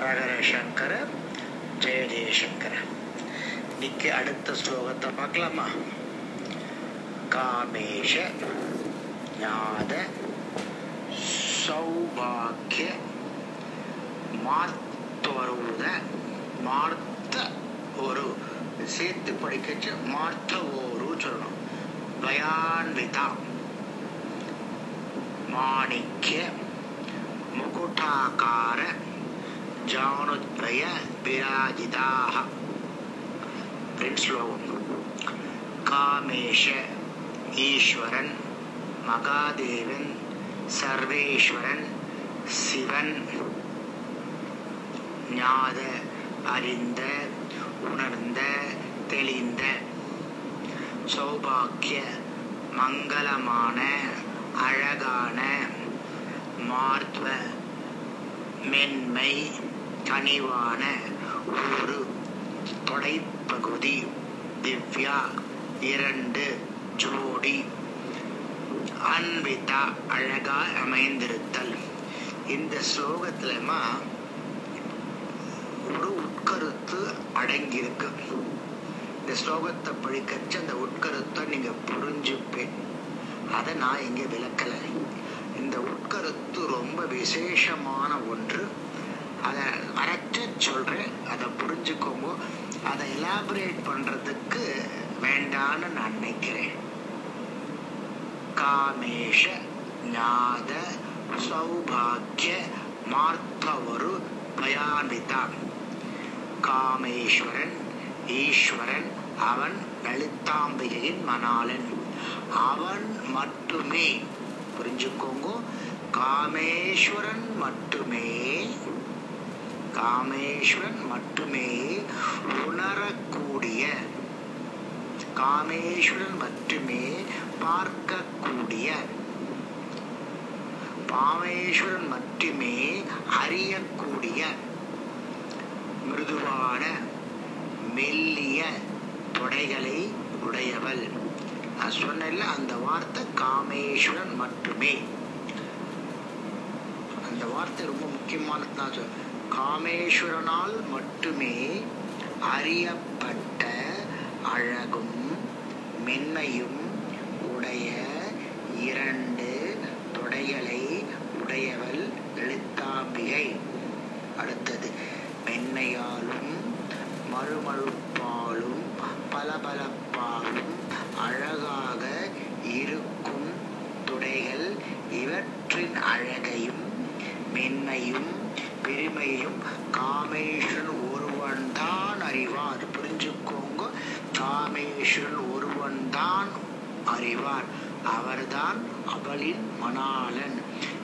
ஹரஹர சங்கர ஜெய ஜெயசங்கர இன்னைக்கு அடுத்த ஸ்லோகத்தை பார்க்கலாமா? காமேஷ ஞாத சௌபாக்கிய மாத்தொருத மார்த்த ஒரு சேர்த்து படிக்கச்சு மார்த்த ஒரு சொல்லணும். பயான்விதா மாணிக்க முகுட்டாக்கார ஜானுத்ரய விராஜிதாக ரெண்டு ஸ்லோகம் காமேஷ ஈஸ்வரன் மகாதேவன் சர்வேஸ்வரன் சிவன் ஞாத அறிந்த உணர்ந்த தெளிந்த। சௌபாக்கிய மங்களமான அழகான மார்த்வ மென்மை। கனிவான ஒரு தொடைப்பகுதி. திவ்யா இரண்டு ஜோடி. அன்பிதா அழகா அமைந்திருத்தல். இந்த ஸ்லோகத்துலமா ஒரு உட்கருத்து அடங்கியிருக்கு. இந்த ஸ்லோகத்தை படிக்கச்சு அந்த உட்கருத்தை நீங்க புரிஞ்சுப்பேன். அதை நான் இங்க விளக்கல. இந்த உட்கருத்து ரொம்ப விசேஷமான ஒன்று. அதை வரைச்சு சொல்றேன். அதை புரிஞ்சுக்கோங்க. அதை எலாபரேட் பண்றதுக்கு வேண்டான்னு நான் நினைக்கிறேன். காமேஷ ஞாத சௌபாக்கிய மார்த்தவரு பயான்விதா காமேஸ்வரன் ஈஸ்வரன் அவன் லலிதாம்பிகையின் மணாளன். அவன் மட்டுமே. புரிஞ்சுக்கோங்க. காமேஸ்வரன் மட்டுமே. காமேஸ்வரன் மட்டுமே உணரக்கூடிய காமேஸ்வரன் மட்டுமே பார்க்கக்கூடிய பாமேஸ்வரன் மட்டுமே அறியக்கூடிய மிருதுவான மெல்லிய தொடைகளை உடையவள். நான் சொன்னேன்ல அந்த வார்த்தை காமேஸ்வரன் மட்டுமே. அந்த வார்த்தை ரொம்ப முக்கியமானது நான் காமேஸ்வரனால் மட்டுமே அறியப்பட்ட அழகும் மென்மையும் உடைய இரண்டு தொடைகளை உடையவள் எழுத்தாம்பிகை. அடுத்தது மென்மையாலும் மறுமழுப்பாலும் பளபளப்பாலும் அழகாக இருக்கும் துடைகள் இவற்றின் அழகையும் மென்மையும் பெருமையும் காமேஸ்வரன் ஒருவன் தான் அறிவார். புரிஞ்சுக்கோங்க. காமேஸ்வரன் ஒருவன் தான் அறிவார். அவர்தான் அவளின் மணாளன்.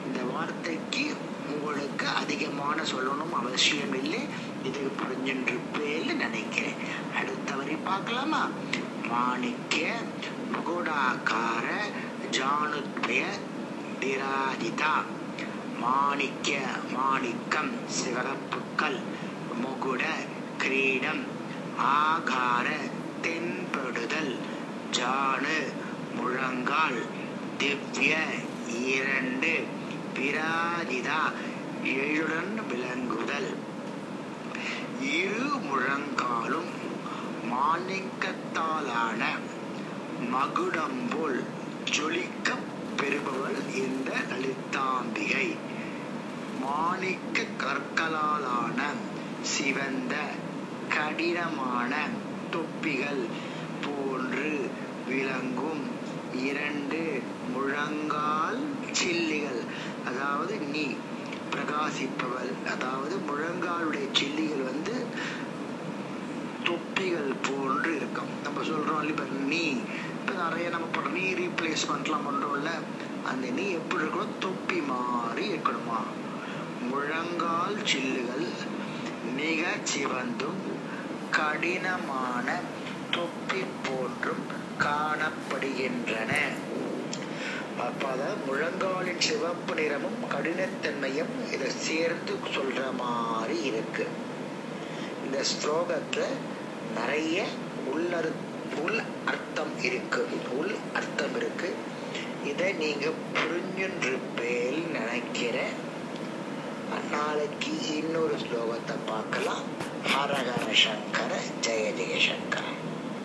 இந்த வார்த்தைக்கு உங்களுக்கு அதிகமான சொல்லணும் அவசியம் இல்லை இது புரிஞ்சின்றிருப்பேன்னு நினைக்கிறேன். அடுத்த வரி பார்க்கலாமா? மாணிக்க முகுடாக்கார ஜானுத்ய திராதிதான் மாணிக்க மாணிக்கம் சிவரப்புக்கள் முகுட கிரீடம் ஆகார தென்படுதல் ஜானு முழங்கால் திவ்ய இரண்டு பிராதிதா எழுடன் விளங்குதல். இரு முழங்காலும் மாணிக்கத்தாலான மகுடம்போல் ஜொலிக்க பெறுபவள் இந்த லலிதாம்பிகை மாணிக்க கற்களாலான சிவந்த கடினமான தொப்பிகள் போன்று விளங்கும் இரண்டு முழங்கால் சில்லிகள். அதாவது நீ பிரகாசிப்பவள். அதாவது முழங்காலுடைய சில்லிகள் வந்து தொப்பிகள் போன்று இருக்கும். நம்ம சொல்றோம் இப்ப நீ நிறைய நம்ம பண்றோம் நீ ரீப்ளேஸ்மெண்ட்லாம் பண்ணுறோம்ல அந்த நீ எப்படி இருக்கணும் தொப்பி மாதிரி இருக்கணுமா? முழங்கால் சில்லுகள் மிக சிவந்தும் கடினமான தொப்பி போன்றும் காணப்படுகின்றன. அப்ப அதாவது முழங்காலின் சிவப்பு நிறமும் கடினத்தன்மையும் இதை சேர்ந்து சொல்ற மாதிரி இருக்கு. இந்த ஸ்லோகத்துல நிறைய உள்ளரு உள் அர்த்தம் இருக்கு. உள் அர்த்தம் இருக்கு. இதை நீங்க புரிஞ்சுருப்பேல் நினைக்கிறேன் நாளைக்கு இன்னொரு ஸ்லோகத்தை பார்க்கலாம். ஹரஹர சங்கர ஜெய ஜெயசங்கர